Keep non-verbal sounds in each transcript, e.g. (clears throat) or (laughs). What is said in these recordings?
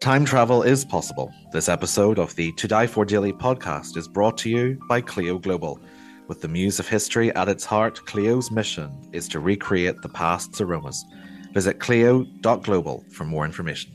Time travel is possible. This episode of the To Di For Daily podcast is brought to you by Clio Global. With the muse of history at its heart, Clio's mission is to recreate the past's aromas. Visit clio.global for more information.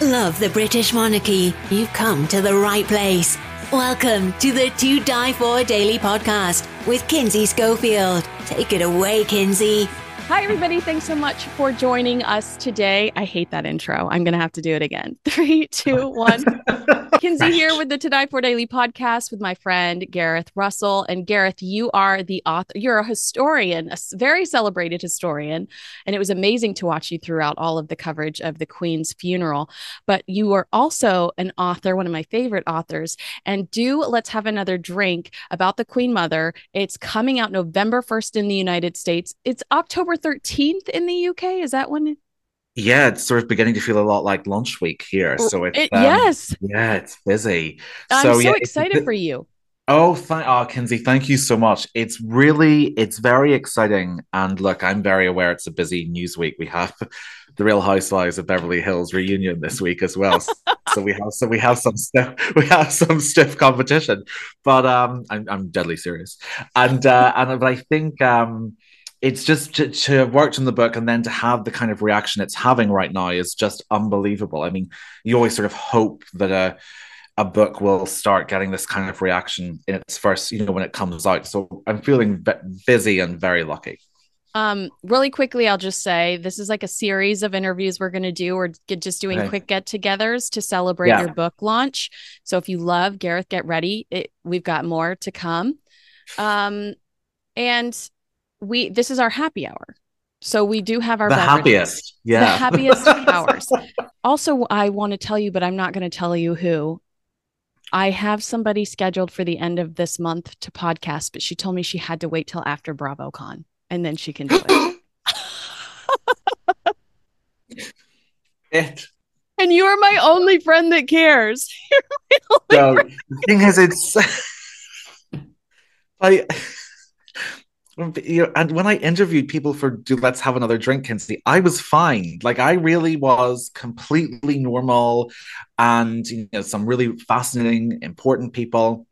Love the British monarchy? You've come to the right place. Welcome to the To Di For Daily podcast with Kinsey Schofield. Take it away, Kinsey. Hi, everybody. Thanks so much for joining us today. I hate that intro. I'm going to have to do it again. (laughs) Three, two, one. (laughs) Kinsey here with the To Di For Daily podcast with my friend Gareth Russell. And Gareth, you are the author, you're a historian, a very celebrated historian. And it was amazing to watch you throughout all of the coverage of the Queen's funeral. But you are also an author, one of my favorite authors. And do Let's Have Another Drink about the Queen Mother. It's coming out November 1st in the United States. It's October October 13th in the UK? Is that when? Yeah, it's sort of beginning to feel a lot like launch week here. Oh, so it's it, um, yes, yeah, it's busy. I'm so, so yeah, excited for you. Oh, thank oh, Kinsey, thank you so much. It's really, it's very exciting. And look, I'm very aware it's a busy news week. We have the Real Housewives of Beverly Hills reunion this week as well. so we have, so we have some stiff, (laughs) we have some stiff competition. But um, I'm, I'm deadly serious. And uh, and but I think um, it's just to, to have worked on the book and then to have the kind of reaction it's having right now is just unbelievable. I mean, you always sort of hope that a a book will start getting this kind of reaction in its first, you know, when it comes out. So I'm feeling busy and very lucky. Um, really quickly, I'll just say this is like a series of interviews we're going to do. We're just doing okay. quick get-togethers to celebrate yeah. your book launch. So if you love Gareth, get ready. It, we've got more to come. Um, and we this is our happy hour. So we do have our the happiest, yeah, the happiest (laughs) hours. Also, I want to tell you, but I'm not going to tell you who. I have somebody scheduled for the end of this month to podcast, but she told me she had to wait till after BravoCon and then she can do it. (gasps) it. And you are my only friend that cares. (laughs) so, the thing is, it's I you know, and when I interviewed people for Do Let's Have Another Drink, Kinsey, I was fine. Like I really was completely normal and you know, some really fascinating, important people.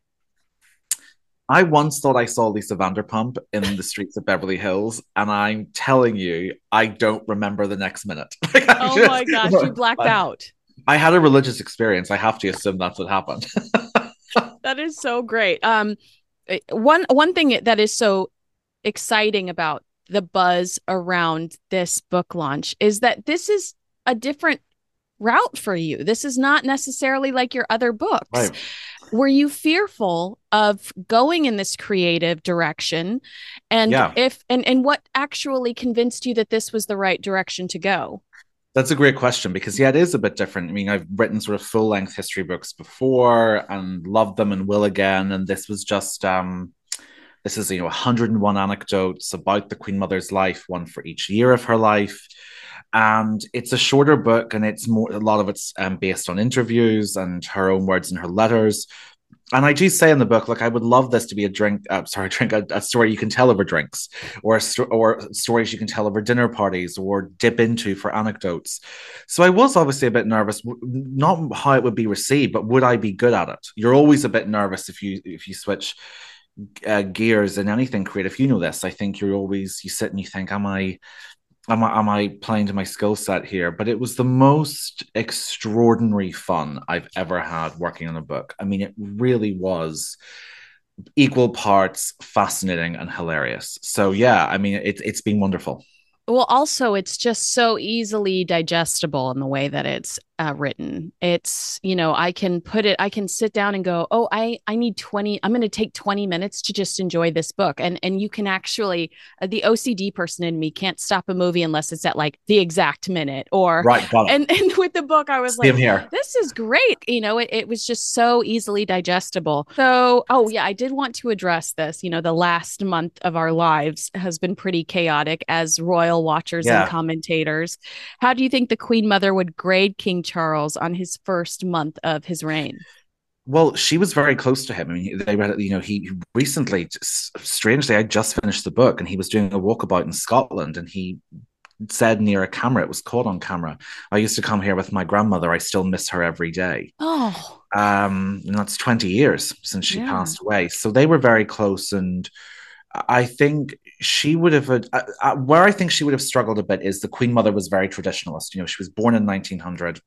I once thought I saw Lisa Vanderpump in the streets of Beverly Hills, and I'm telling you, I don't remember the next minute. (laughs) like, oh just, my gosh, you blacked (laughs) out. I had a religious experience. I have to assume that's what happened. (laughs) that is so great. Um, eh, one one thing that is so exciting about the buzz around this book launch is that this is a different route for you. This is not necessarily like your other books. Right. Were you fearful of going in this creative direction? And yeah. if and and what actually convinced you that this was the right direction to go? That's a great question because yeah, it is a bit different. I mean, I've written sort of full length history books before and loved them and will again, and this was just um this is, you know, 101 anecdotes about the Queen Mother's life, one for each year of her life. And it's a shorter book, and it's more, a lot of it's um, based on interviews and her own words in her letters. And I do say in the book, like, I would love this to be a drink, uh, sorry, (laughs) drink, a, a, story you can tell over drinks, or sto- or stories you can tell over dinner parties, or dip into for anecdotes. So I was obviously a bit nervous, not how it would be received, but would I be good at it? You're always a bit nervous if you if you switch uh, gears in anything creative. You know this. I think you're always you sit and you think, "Am I, am I, am I playing to my skill set here?" But it was the most extraordinary fun I've ever had working on a book. I mean, it really was equal parts fascinating and hilarious. So yeah, I mean, it's it's been wonderful. Well, also, it's just so easily digestible in the way that it's uh, written. It's, you know, I can put it, I can sit down and go, oh, I, I need 20, I'm going to take 20 minutes to just enjoy this book. And, and you can actually, uh, the OCD person in me can't stop a movie unless it's at like the exact minute or, right. And, and (laughs) with the book, I was Same like, here. this is great. You know, it, it was just so easily digestible. So, oh yeah, I did want to address this. You know, the last month of our lives has been pretty chaotic as royal watchers Yeah. and commentators. How do you think the Queen Mother would grade King Charles on his first month of his reign? Well, she was very close to him. I mean, they read, it. you know, he recently, strangely, I just finished the book and he was doing a walkabout in Scotland and he said near a camera, it was caught on camera. I used to come here with my grandmother. I still miss her every day. Oh, Um, and that's 20 years since she Yeah. passed away. So they were very close. And I think she would have, uh, uh, where I think she would have struggled a bit is the Queen Mother was very traditionalist. You know, she was born in 1900.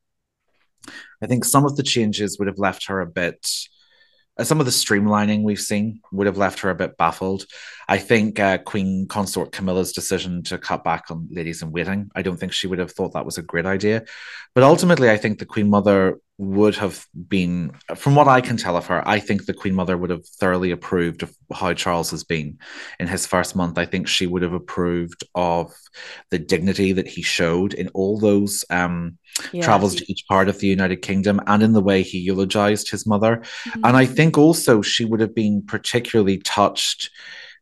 I think some of the changes would have left her a bit. uh, Some of the streamlining we've seen would have left her a bit baffled. I think uh, Queen Consort Camilla's decision to cut back on ladies in waiting, I don't think she would have thought that was a great idea. But ultimately, I think the Queen Mother would have been, from what I can tell of her, I think the Queen Mother would have thoroughly approved of how Charles has been in his first month. I think she would have approved of the dignity that he showed in all those um, yeah. travels to each part of the United Kingdom and in the way he eulogized his mother. Mhm. And I think also she would have been particularly touched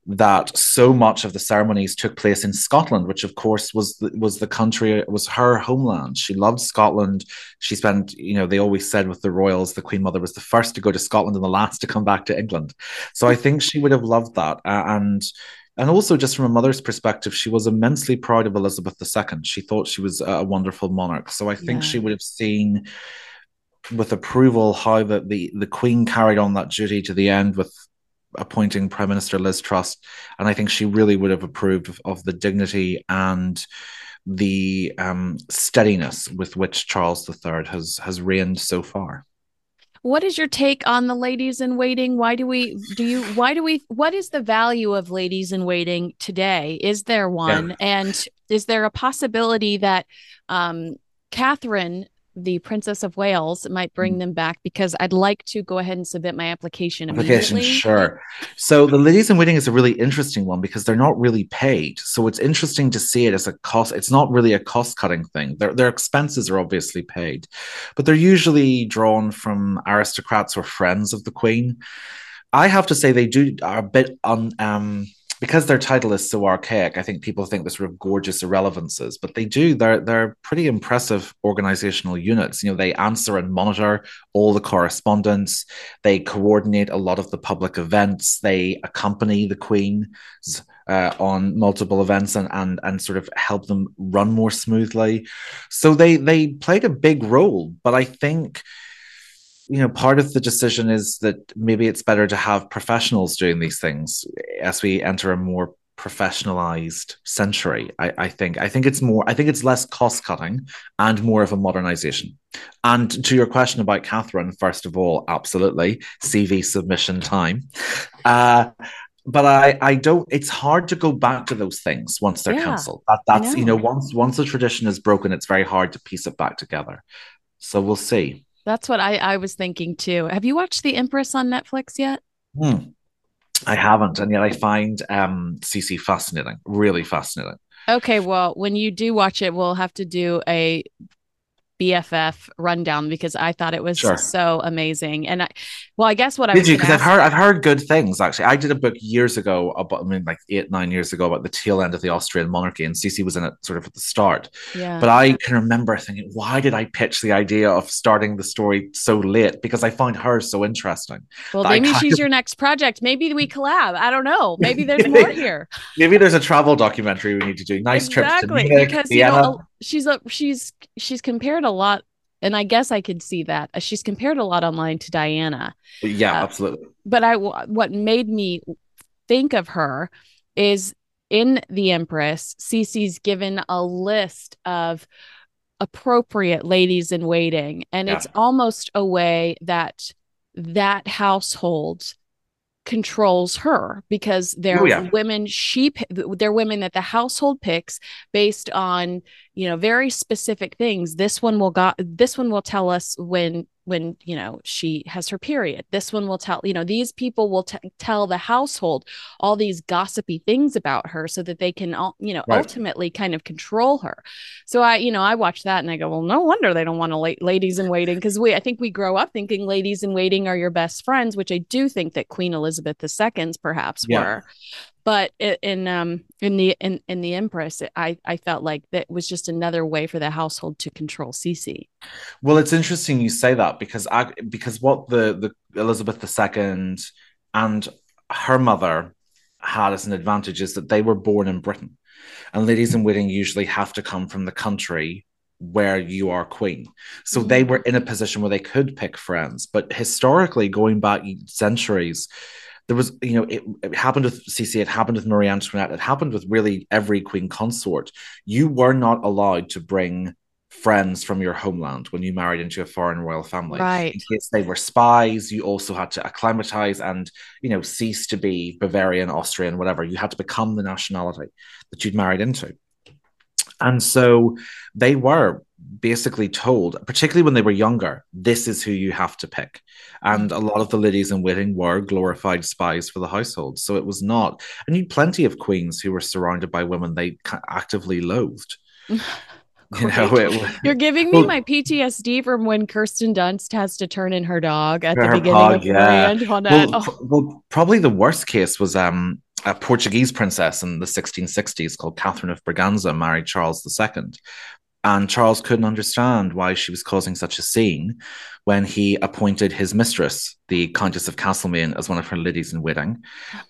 that so much of the ceremonies took place in Scotland, which of course was the, was the country was her homeland. She loved Scotland. She spent, you know, they always said with the royals, the Queen Mother was the first to go to Scotland and the last to come back to England. So I think she would have loved that, uh, and and also just from a mother's perspective, she was immensely proud of Elizabeth II. She thought she was a wonderful monarch. So I think Yeah. she would have seen with approval how the, the the Queen carried on that duty to the end with appointing Prime Minister Liz Truss, and I think she really would have approved of, of the dignity and the um, steadiness with which Charles III has has reigned so far. What is your take on the ladies in waiting? Why do we do you why do we what is the value of ladies in waiting today? Is there one? And is there a possibility that um Catherine, the Princess of Wales, might bring them back? Because I'd like to go ahead and submit my application Application, sure. So the ladies in waiting is a really interesting one because they're not really paid. So it's interesting to see it as a cost. It's not really a cost cutting thing. Their their expenses are obviously paid, but they're usually drawn from aristocrats or friends of the queen. I have to say they do are a bit un um because their title is so archaic. I think people think they're sort of gorgeous irrelevances, but they do. They're they're pretty impressive organizational units. You know, they answer and monitor all the correspondence. They coordinate a lot of the public events. They accompany the queen uh, on multiple events and and and sort of help them run more smoothly. So they they played a big role, but I think you know part of the decision is that maybe it's better to have professionals doing these things as we enter a more professionalized century I, I think. I think it's more i think it's less cost cutting and more of a modernization. And to your question about catherine first of all absolutely cv submission time. Uh but I, I don't it's hard to go back to those things once they're Yeah, cancelled. That, that's you know know. once once the tradition is broken it's very hard to piece it back together. So we'll see That's what I, I was thinking too. Have you watched The Empress on Netflix yet? Hmm. I haven't, and yet I find um, Sisi fascinating, really fascinating. Okay, well, when you do watch it, we'll have to do a BFF rundown because I thought it was Sure. so amazing. And I, well, I guess what I Did you? Because I've heard I've heard good things. Actually, I did a book years ago about, I mean, like eight nine years ago about the tail end of the Austrian monarchy, and Sisi was in it sort of at the start. yeah. But I can remember thinking, why did I pitch the idea of starting the story so late? Because I found her so interesting. well, maybe she's of- your next project. Maybe we collab. I don't know. Maybe there's (laughs) more here. Maybe there's a travel documentary we need to do. Nice trips to exactly Munich, because you Vienna. know she's a she's she's compared a lot, and I guess I could see that Uh, she's compared a lot online to Diana. yeah, uh, absolutely. but I what made me think of her is in the Empress, Sisi's given a list of appropriate ladies in waiting, and Yeah. it's almost a way that that household controls her because they're Oh, yeah. women she they're women that the household picks based on you know very specific things this one will got this one will tell us when when you know she has her period this one will tell you know these people will t- tell the household all these gossipy things about her so that they can all you know Right. ultimately kind of control her so i you know i watch that and i go well no wonder they don't want to la- ladies in waiting because we i think we grow up thinking ladies in waiting are your best friends which i do think that queen elizabeth ii's perhaps Yeah. were but in um in the in in the empress i i felt like that was just another way for the household to control Sisi. Well, it's interesting you say that because I because what the the Elizabeth II and her mother had as an advantage is that they were born in Britain, and ladies in waiting usually have to come from the country where you are queen. So they were in a position where they could pick friends, but historically, going back centuries. There was, you know, it, it happened with Sisi, it happened with Marie Antoinette, it happened with really every queen consort. You were not allowed to bring friends from your homeland when you married into a foreign royal family. Right. In case they were spies, you also had to acclimatize and, you know, cease to be Bavarian, Austrian, whatever. You had to become the nationality that you'd married into. And so they were basically told, particularly when they were younger, this is who you have to pick. And a lot of the ladies in waiting were glorified spies for the household. So it was not, and you plenty of queens who were surrounded by women they actively loathed. (laughs) You know, it, You're giving me Well- my PTSD from when Kirsten Dunst has to turn in her dog at the beginning dog, of yeah. Antoinette. well, Oh, well, probably the worst case was um, a Portuguese princess in the 1660s called Catherine of Braganza married Charles II. And Charles couldn't understand why she was causing such a scene when he appointed his mistress, the Countess of Castlemaine, as one of her ladies in waiting.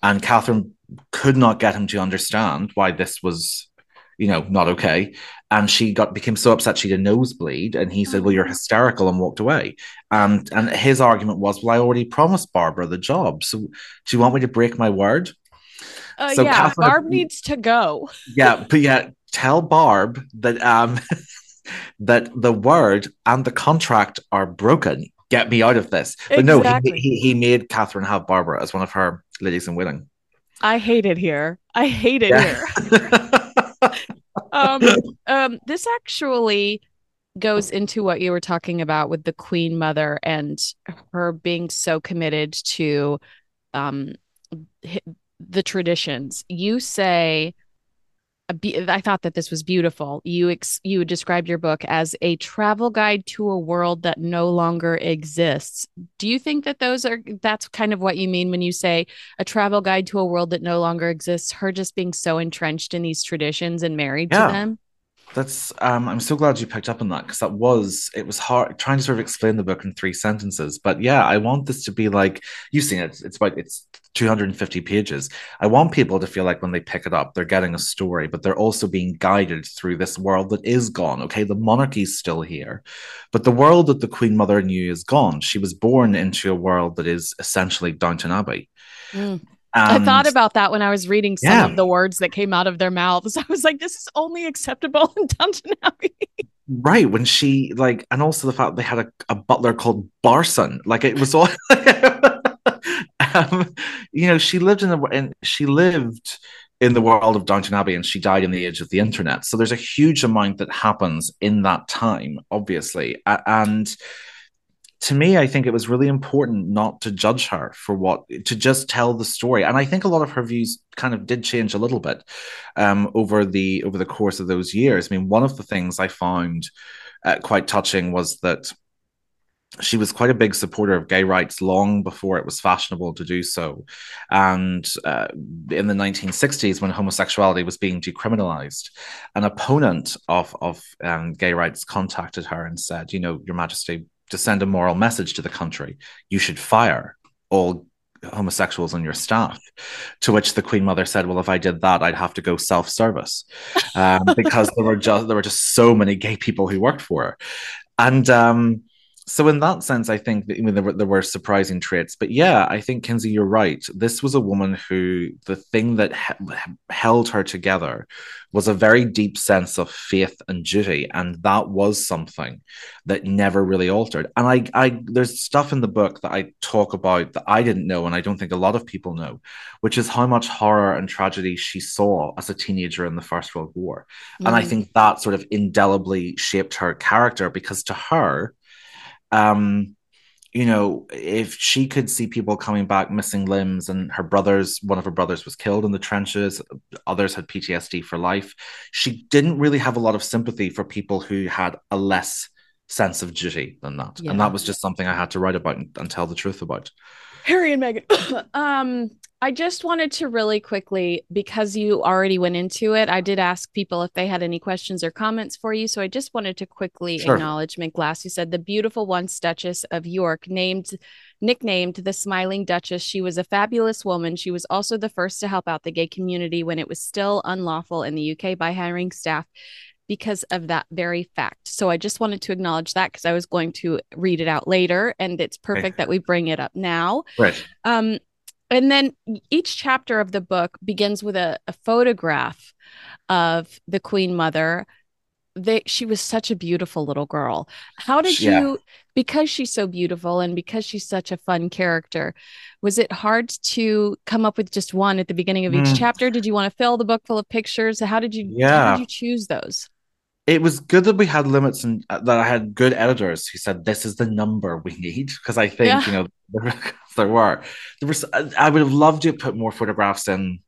And Catherine could not get him to understand why this was, you know, not okay. And she got became so upset she had a nosebleed. And he said, Well, you're hysterical, and walked away. And and his argument was, Well, I already promised Barbara the job. So do you want me to break my word? uh, so yeah, Catherine- Barb needs to go. yeah, but yeah, tell Barb that um (laughs) that the word and the contract are broken. Get me out of this. But no, he, he he made Catherine have Barbara as one of her ladies in waiting. I hate it here. I hate it Yeah. here. um, um, this actually goes into what you were talking about with the Queen Mother and her being so committed to um, the traditions. You say, be- I thought that this was beautiful. You ex- you described your book as a travel guide to a world that no longer exists. Do you think that those are that's kind of what you mean when you say a travel guide to a world that no longer exists? Her just being so entrenched in these traditions and married Yeah. to them. That's um I'm so glad you picked up on that because that was it was hard trying to sort of explain the book in three sentences. But yeah, I want this to be like you've seen it. It's about it's 250 pages. I want people to feel like when they pick it up, they're getting a story, but they're also being guided through this world that is gone. Okay, the monarchy's still here, but the world that the Queen Mother knew is gone. She was born into a world that is essentially Downton Abbey. Mm. I thought about that when I was reading some Yeah. of the words that came out of their mouths. (laughs) I was like, this is only acceptable in Downton Abbey. Right, when she like, and also the fact they had a, a butler called Barson, like it was all, (laughs) um, you know, she lived in the and she lived in the world of Downton Abbey, and she died in the age of the internet. So there's a huge amount that happens in that time, obviously, and to me, I think it was really important not to judge her for what to just tell the story. And I think a lot of her views kind of did change a little bit um, over the over the course of those years. I mean, one of the things I found uh, quite touching was that she was quite a big supporter of gay rights long before it was fashionable to do so. And uh, in the 1960s, when homosexuality was being decriminalized, an opponent of, of um, gay rights contacted her and said, You know, Your Majesty, to send a moral message to the country, you should fire all homosexuals on your staff. To which the Queen Mother said, "Well, if I did that, I'd have to go self-service um, because there were just there were just so many gay people who worked for her." And um, so in that sense, I think that, I mean, there were, there were surprising traits, but yeah, I think Kinsey, you're right. This was a woman who the thing that he- held her together was a very deep sense of faith and duty, and that was something that never really altered. And I, I, there's stuff in the book that I talk about that I didn't know, and I don't think a lot of people know, which is how much horror and tragedy she saw as a teenager in the First World War, mm. and I mm. think that sort of indelibly shaped her character because to her um, you know, if she could see people coming back missing limbs and her brothers, one of her brothers was killed in the trenches, others had PTSD for life, she didn't really have a lot of sympathy for people who had a less sense of duty than that. Yeah. And that was just something I had to write about and, and tell the truth about. Harry and Meghan. (coughs) um, I just wanted to really quickly, because you already went into it, I did ask people if they had any questions or comments for you. So I just wanted to quickly sure. acknowledge McGlass, who said the beautiful once Duchess of York, named nicknamed the Smiling Duchess. She was a fabulous woman. She was also the first to help out the gay community when it was still unlawful in the UK by hiring staff because of that very fact. So I just wanted to acknowledge that because I was going to read it out later and it's perfect right. that we bring it up now. Right. Um and then each chapter of the book begins with a, a photograph of the queen mother they she was such a beautiful little girl how did yeah. you because she's so beautiful and because she's such a fun character was it hard to come up with just one at the beginning of each mm. chapter did you want to fill the book full of pictures how did you yeah how did you choose those it was good that we had limits and uh, that I had good editors who said this is the number we need because I think yeah. you know (laughs) there were there was I would have loved to put more photographs in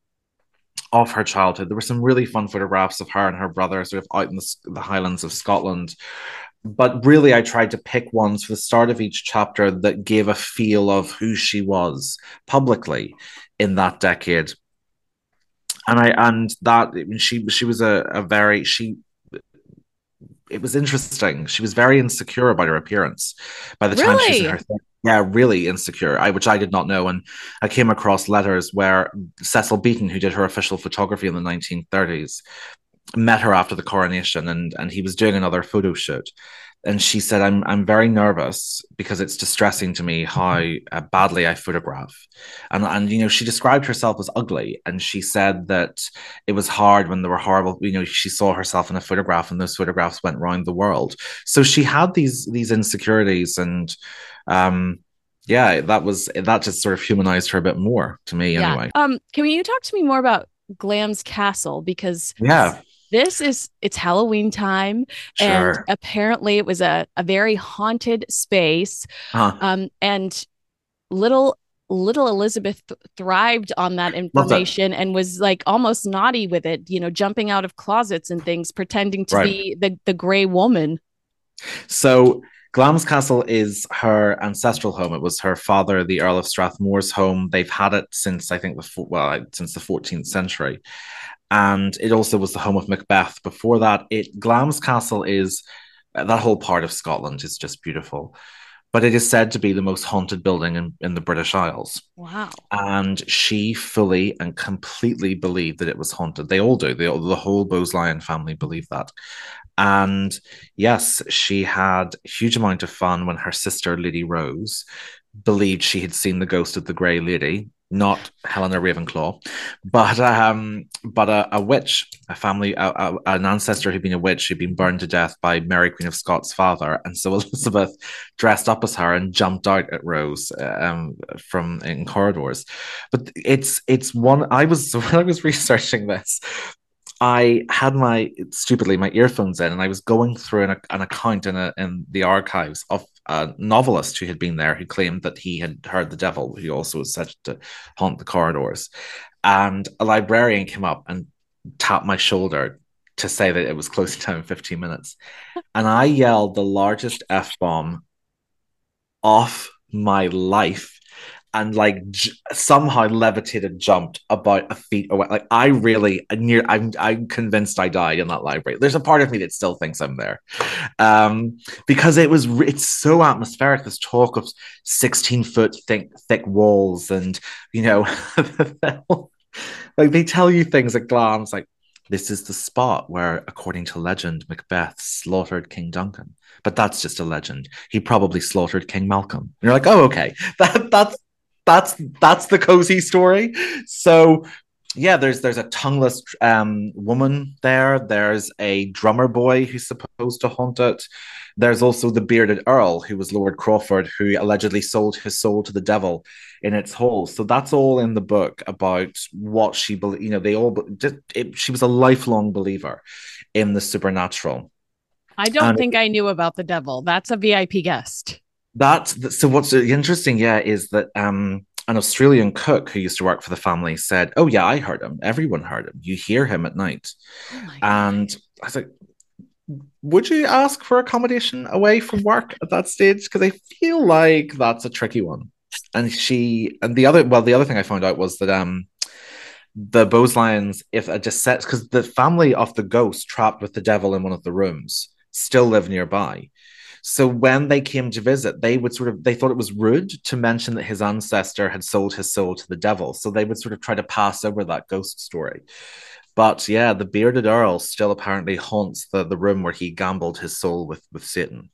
of her childhood. There were some really fun photographs of her and her brother sort of out in the, the Highlands of Scotland. But really, I tried to pick ones for the start of each chapter that gave a feel of who she was publicly in that decade and I and that she she was a, a very she it was interesting. She was very insecure about her appearance by the time she's in her yeah, really insecure. I which I did not know, and I came across letters where Cecil Beaton, who did her official photography in the 1930s, met her after the coronation, and and he was doing another photo shoot, and she said, "I'm I'm very nervous because it's distressing to me how uh, badly I photograph," and and you know she described herself as ugly, and she said that it was hard when there were horrible. You know, she saw herself in a photograph, and those photographs went around the world. So she had these these insecurities, and um, yeah, that was that just sort of humanized her a bit more to me, yeah. anyway. Um, can you talk to me more about Glamis Castle because yeah this is it's Halloween time, sure. and apparently it was a, a very haunted space. Huh. Um, and little little Elizabeth th- thrived on that information and was like almost naughty with it, you know, jumping out of closets and things, pretending to right. be the the gray woman. So Glamis Castle is her ancestral home. It was her father, the Earl of Strathmore's home. They've had it since I think the well, since the 14th century and it also was the home of Macbeth. Before that, it Glamis Castle is that whole part of Scotland is just beautiful. But it is said to be the most haunted building in, in the British Isles. Wow. And she fully and completely believed that it was haunted. They all do. They, the whole Bowes-Lyon family believe that. And yes, she had a huge amount of fun when her sister, Lady Rose, believed she had seen the ghost of the Grey Lady not Helena Ravenclaw, but um, but a, a witch, a family, a, a, an ancestor who'd been a witch who'd been burned to death by Mary Queen of Scots' father, and so (laughs) Elizabeth dressed up as her and jumped out at Rose um, from in corridors. But it's it's one I was (laughs) when I was researching this. I had my stupidly my earphones in, and I was going through an, an account in a, in the archives of a novelist who had been there who claimed that he had heard the devil, who also was said to haunt the corridors. And a librarian came up and tapped my shoulder to say that it was closing time in 15 minutes. And I yelled the largest F bomb off my life and like j- somehow levitated, jumped about a feet away. Like I really near, I'm I'm convinced I died in that library. There's a part of me that still thinks I'm there, um, because it was it's so atmospheric. This talk of 16 foot thick thick walls, and you know, (laughs) like they tell you things at Glamis, like this is the spot where, according to legend, Macbeth slaughtered King Duncan. But that's just a legend. He probably slaughtered King Malcolm. And you're like, oh, okay, (laughs) that that's that's that's the cozy story. So yeah, there's there's a tongueless um, woman there. There's a drummer boy who's supposed to haunt it. There's also the bearded earl, who was Lord Crawford, who allegedly sold his soul to the devil in its hole. So that's all in the book about what she believed. You know, they all just it, she was a lifelong believer in the supernatural. I don't and think I knew about the devil. That's a VIP guest. That's so. What's interesting, yeah, is that um, an Australian cook who used to work for the family said, "Oh yeah, I heard him. Everyone heard him. You hear him at night." Oh and I was like, "Would you ask for accommodation away from work at that stage? Because I feel like that's a tricky one." And she and the other well, the other thing I found out was that um the Bowes-Lyons, if a just set because the family of the ghost trapped with the devil in one of the rooms still live nearby. So when they came to visit, they would sort of they thought it was rude to mention that his ancestor had sold his soul to the devil. So they would sort of try to pass over that ghost story. But yeah, the bearded earl still apparently haunts the, the room where he gambled his soul with with Satan.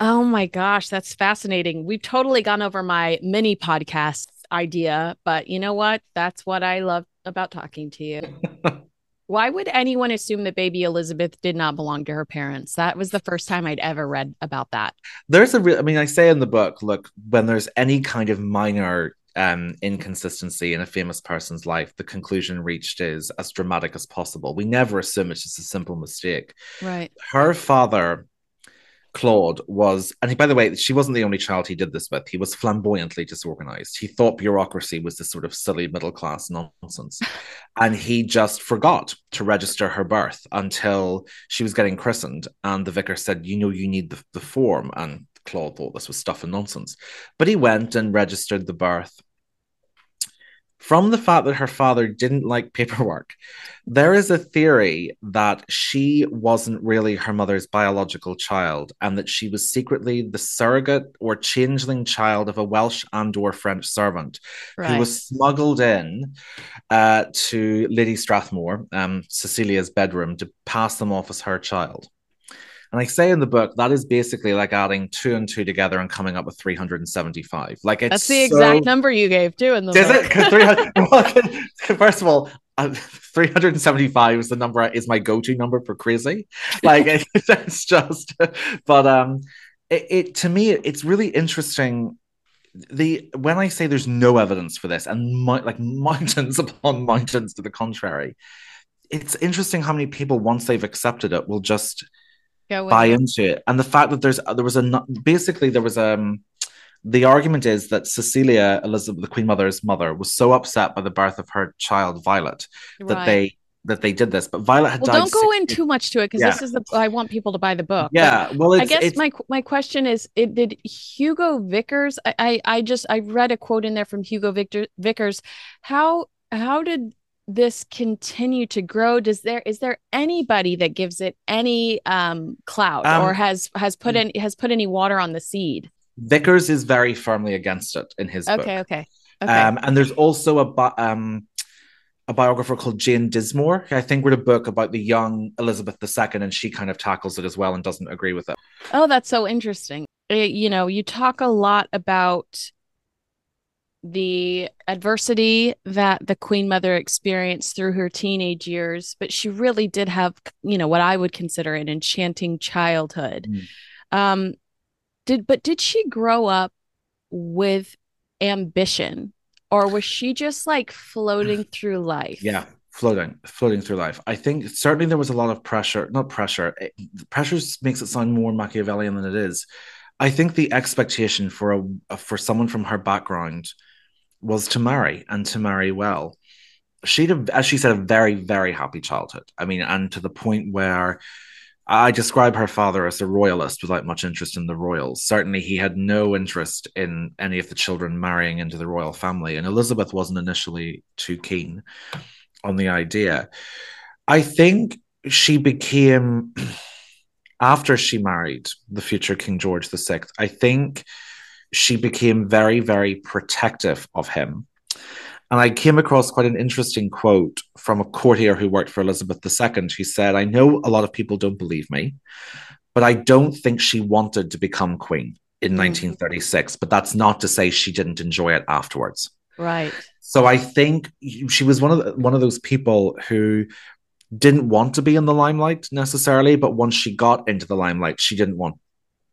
Oh my gosh, that's fascinating. We've totally gone over my mini podcast idea, but you know what? That's what I love about talking to you. (laughs) Why would anyone assume that baby Elizabeth did not belong to her parents? That was the first time I'd ever read about that. There's a real, I mean, I say in the book, look, when there's any kind of minor um, inconsistency in a famous person's life, the conclusion reached is as dramatic as possible. We never assume it's just a simple mistake. Right. Her father Claude was, and he, by the way, she wasn't the only child he did this with. He was flamboyantly disorganized. He thought bureaucracy was this sort of silly middle class nonsense. (laughs) and he just forgot to register her birth until she was getting christened. And the vicar said, You know, you need the, the form. And Claude thought this was stuff and nonsense. But he went and registered the birth from the fact that her father didn't like paperwork, there is a theory that she wasn't really her mother's biological child and that she was secretly the surrogate or changeling child of a Welsh and or French servant right. who was smuggled in uh, to Lady Strathmore, um, Cecilia's bedroom, to pass them off as her child. And I say in the book that is basically like adding two and two together and coming up with 375. Like it's that's the so... exact number you gave too in the is book. it? (laughs) first of all, uh, 375 is the number is my go-to number for crazy. Like (laughs) (laughs) it, it's just, but um, it, it to me it's really interesting the when I say there's no evidence for this, and my, like mountains upon mountains to the contrary, it's interesting how many people once they've accepted it will just buy into it. And the fact that there's there was a basically there was um the argument is that Cecilia Elizabeth, the Queen Mother's mother, was so upset by the birth of her child Violet right. that they that they did this. But Violet had well, died. Don't go in too much to it because yeah. this is the I want people to buy the book. Yeah, but well, I guess my my question is, it, did Hugo Vickers? I, I I just I read a quote in there from Hugo Victor Vickers. How how did this continue to grow does there is there anybody that gives it any um clout um, or has has put in has put any water on the seed vickers is very firmly against it in his okay book. okay okay um and there's also a um a biographer called Jane Dismore, I think wrote a book about the young Elizabeth II, and she kind of tackles it as well and doesn't agree with it. Oh, that's so interesting. It, eh, you know, you talk a lot about the adversity that the queen mother experienced through her teenage years but she really did have you know what i would consider an enchanting childhood. Mm. um did but did she grow up with ambition or was she just like floating (sighs) through life? Yeah floating floating through life. I think certainly there was a lot of pressure not pressure it, pressure makes it sound more machiavellian than it is. I think the expectation for a for someone from her background was to marry and to marry well. She'd have, as she said, a very, very happy childhood. I mean, and to the point where I describe her father as a royalist without much interest in the royals. Certainly, he had no interest in any of the children marrying into the royal family, and Elizabeth wasn't initially too keen on the idea. I think she became, (clears throat) after she married the future King George VI, I think she became very, very protective of him. And I came across quite an interesting quote from a courtier who worked for Elizabeth II, who said, I know a lot of people don't believe me, but I don't think she wanted to become queen in mm. 1936. But that's not to say she didn't enjoy it afterwards. Right. So I think she was one of the, one of those people who didn't want to be in the limelight necessarily, but once she got into the limelight, she didn't want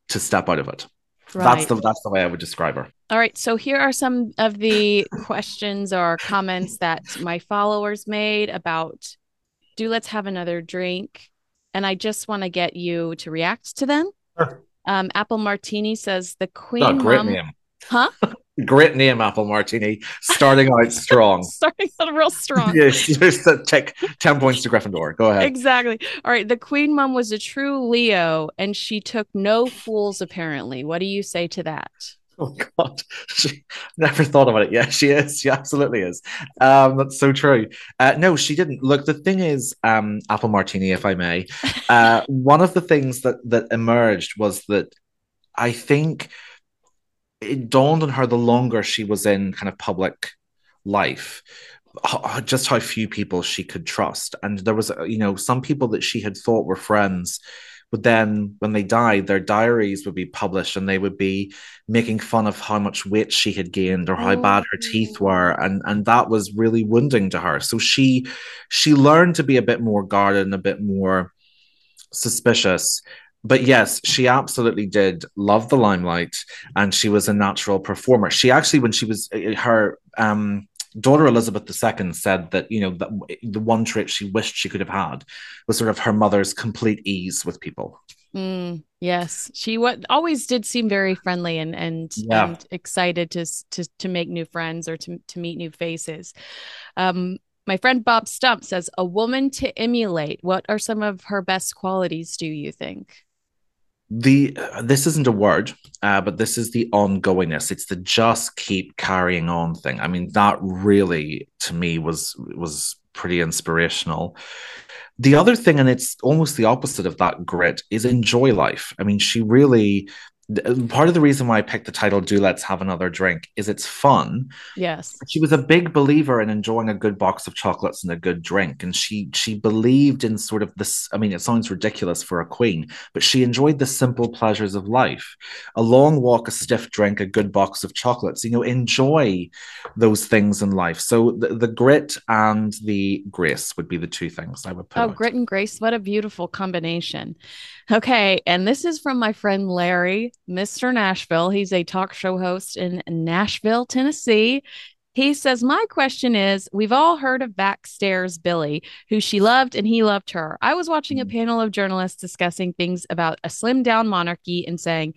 to step out of it. Right. That's the that's the way I would describe her. All right. So here are some of the questions or comments that my followers made about do let's have another drink. And I just want to get you to react to them. Sure. Um, Apple Martini says the Queen. Oh, great mom- name. Huh? (laughs) Great name, Apple Martini. Starting out strong. (laughs) starting out real strong. yes, just take 10 points to Gryffindor. Go ahead. Exactly. All right. The Queen Mum was a true Leo and she took no fools, apparently. What do you say to that? Oh God, (laughs) she never thought about it. Yeah, she is. She absolutely is. Um, that's so true. Uh, no, she didn't. Look, the thing is, um, Apple Martini, if I may. (laughs) Uh, one of the things that that emerged was that I think it dawned on her the longer she was in kind of public life just how few people she could trust. And there was you know some people that she had thought were friends but then when they died their diaries would be published and they would be making fun of how much weight she had gained or how oh. bad her teeth oh. were. And and that was really wounding to her. So she she learned to be a bit more guarded and a bit more suspicious but yes, she absolutely did love the limelight, and she was a natural performer. She actually, when she was uh, her um, daughter Elizabeth II said that you know that the one trait she wished she could have had was sort of her mother's complete ease with people. Mm, yes, she what always did seem very friendly and and, yeah. and excited to to to make new friends or to to meet new faces. Um, my friend Bob Stump says, "A woman to emulate. What are some of her best qualities? Do you think?" The this isn't a word uh, but this is the ongoingness. It's the just keep carrying on thing. I mean that really to me was was pretty inspirational. The other thing and it's almost the opposite of that grit is enjoy life. I mean she really part of the reason why I picked the title "Do Let's Have Another Drink" is it's fun. Yes, she was a big believer in enjoying a good box of chocolates and a good drink, and she she believed in sort of this. I mean, it sounds ridiculous for a queen, but she enjoyed the simple pleasures of life: a long walk, a stiff drink, a good box of chocolates. You know, enjoy those things in life. So the, the grit and the grace would be the two things I would put. Oh, grit and grace! What a beautiful combination. Okay. And this is from my friend Larry, Mr. Nashville. He's a talk show host in Nashville, Tennessee. He says, My question is We've all heard of Backstairs Billy, who she loved and he loved her. I was watching a mm. panel of journalists discussing things about a slim down monarchy and saying,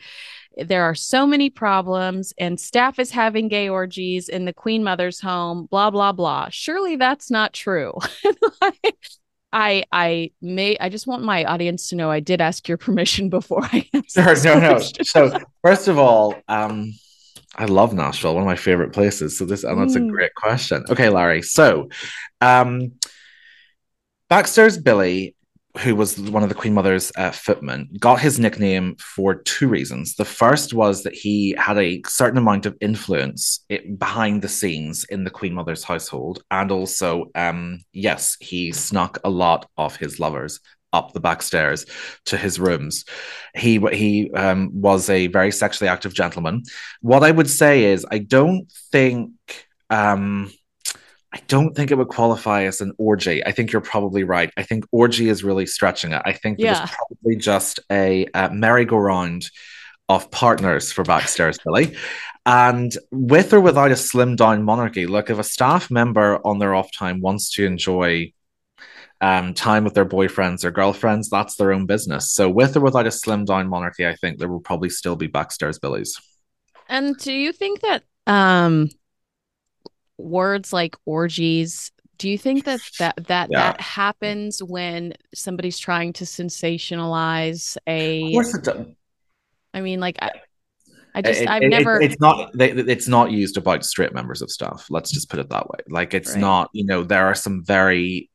there are so many problems and staff is having gay orgies in the queen mother's home blah blah blah surely that's not true (laughs) I I may I just want my audience to know I did ask your (laughs) permission before I Sure, no, no. So first of all, um, I love Nashville, one of my favorite places. So this and that's mm. a great question. Okay, Larry. So um Backstairs Billy who was one of the Queen Mother's uh, footmen, got his nickname for two reasons. The first was that he had a certain amount of influence it, behind the scenes in the Queen Mother's household, and also, um, yes, he snuck a lot of his lovers up the back stairs to his rooms. He he um, was a very sexually active gentleman. What I would say is, I don't think. Um, I don't think it would qualify as an orgy. I think you're probably right. I think orgy is really stretching it. I think yeah. there's probably just a, a merry-go-round of partners for Backstairs Billy. And with or without a slim down monarchy, look, if a staff member on their off time wants to enjoy um, time with their boyfriends or girlfriends, that's their own business. So, with or without a slim down monarchy, I think there will probably still be Backstairs Billies. And do you think that um, words like orgies do you think that (laughs) that that yeah. that happens when somebody's trying to sensationalize a of course it does. i mean like i, I just it, i've it, never it's not it's not used about straight members of staff let's just put it that way like it's right. not you know there are some very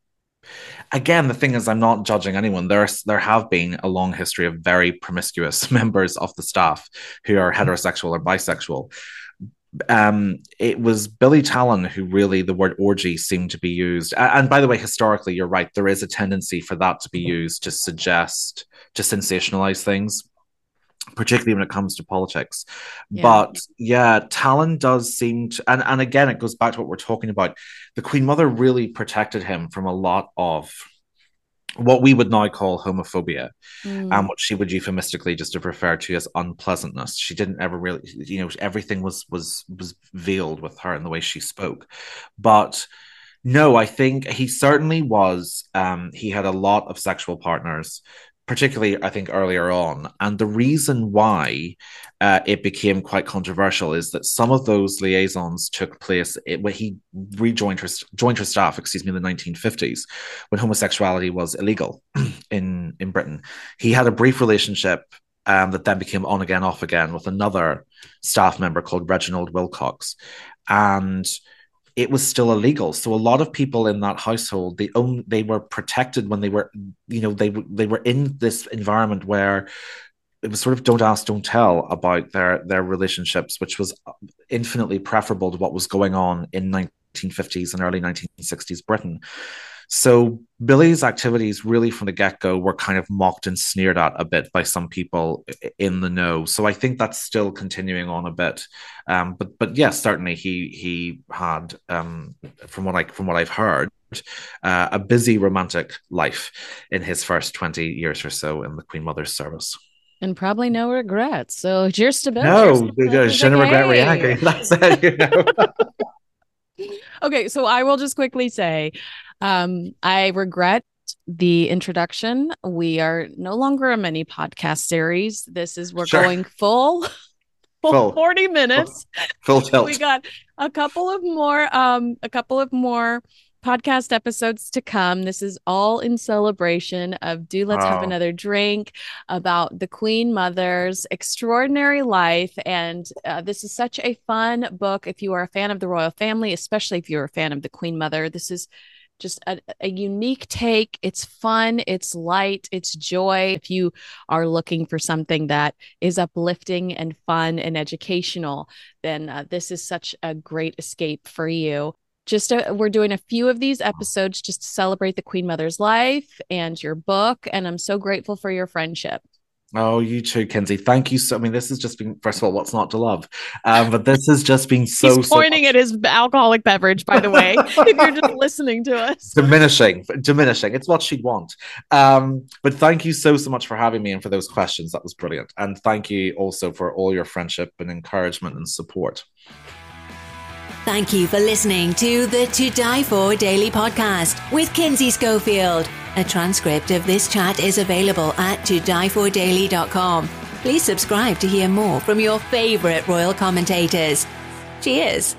again the thing is i'm not judging anyone there's there have been a long history of very promiscuous (laughs) members of the staff who are mm-hmm. heterosexual or bisexual um, it was Billy Tallon who really the word orgy seemed to be used. And by the way, historically, you're right. There is a tendency for that to be used to suggest, to sensationalize things, particularly when it comes to politics. Yeah. But yeah, Tallon does seem to, and, and again, it goes back to what we're talking about. The Queen Mother really protected him from a lot of what we would now call homophobia mm. and what she would euphemistically just have referred to as unpleasantness she didn't ever really you know everything was was was veiled with her in the way she spoke but no i think he certainly was um he had a lot of sexual partners particularly I think earlier on. And the reason why uh, it became quite controversial is that some of those liaisons took place it, when he rejoined her, joined her staff, excuse me, in the 1950s, when homosexuality was illegal (clears throat) in in Britain. He had a brief relationship um, that then became on again, off again with another staff member called Reginald Wilcock, and it was still illegal. So a lot of people in that household, they own, they were protected when they were, you know, they they were in this environment where it was sort of don't ask, don't tell about their their relationships, which was infinitely preferable to what was going on in 1950s and early 1960s Britain. So Billy's activities, really from the get go, were kind of mocked and sneered at a bit by some people in the know. So I think that's still continuing on a bit. Um, but but yes, certainly he he had, um, from what I from what I've heard, uh, a busy romantic life in his first twenty years or so in the Queen Mother's service and probably no regrets. So (laughs) cheers to Bill. No, ne regret rien. (laughs) That's it, you know. (laughs) okay, so I will just quickly say um, I regret the introduction. We are no longer a mini podcast series. This is we're sure. going full, (laughs) full, full 40 minutes. Full, (laughs) tilt. we got a couple of more um a couple of more podcast episodes to come. This is all in celebration of Do Let's wow. Have Another Drink about the Queen Mother's extraordinary life. And uh, this is such a fun book. If you are a fan of the royal family, especially if you're a fan of the Queen Mother, this is just a, a, unique take. It's fun, it's light, it's joy. If you are looking for something that is uplifting and fun and educational, then uh, this is such a great escape for you. Just a, uh, we're doing a few of these episodes just to celebrate the Queen Mother's life and your book. And I'm so grateful for your friendship. Oh, you too, Kinsey. Thank you so. I mean, this has just been first of all, what's not to love? Um, but this has just been so. He's pointing so at his alcoholic beverage, by the way. (laughs) if you're just listening to us, diminishing, diminishing. It's what she'd want. Um, but thank you so so much for having me and for those questions. That was brilliant. And thank you also for all your friendship and encouragement and support. Thank you for listening to the To Di For Daily podcast with Kinsey Schofield. A transcript of this chat is available at todifordaily.com. Please subscribe to hear more from your favourite royal commentators. Cheers.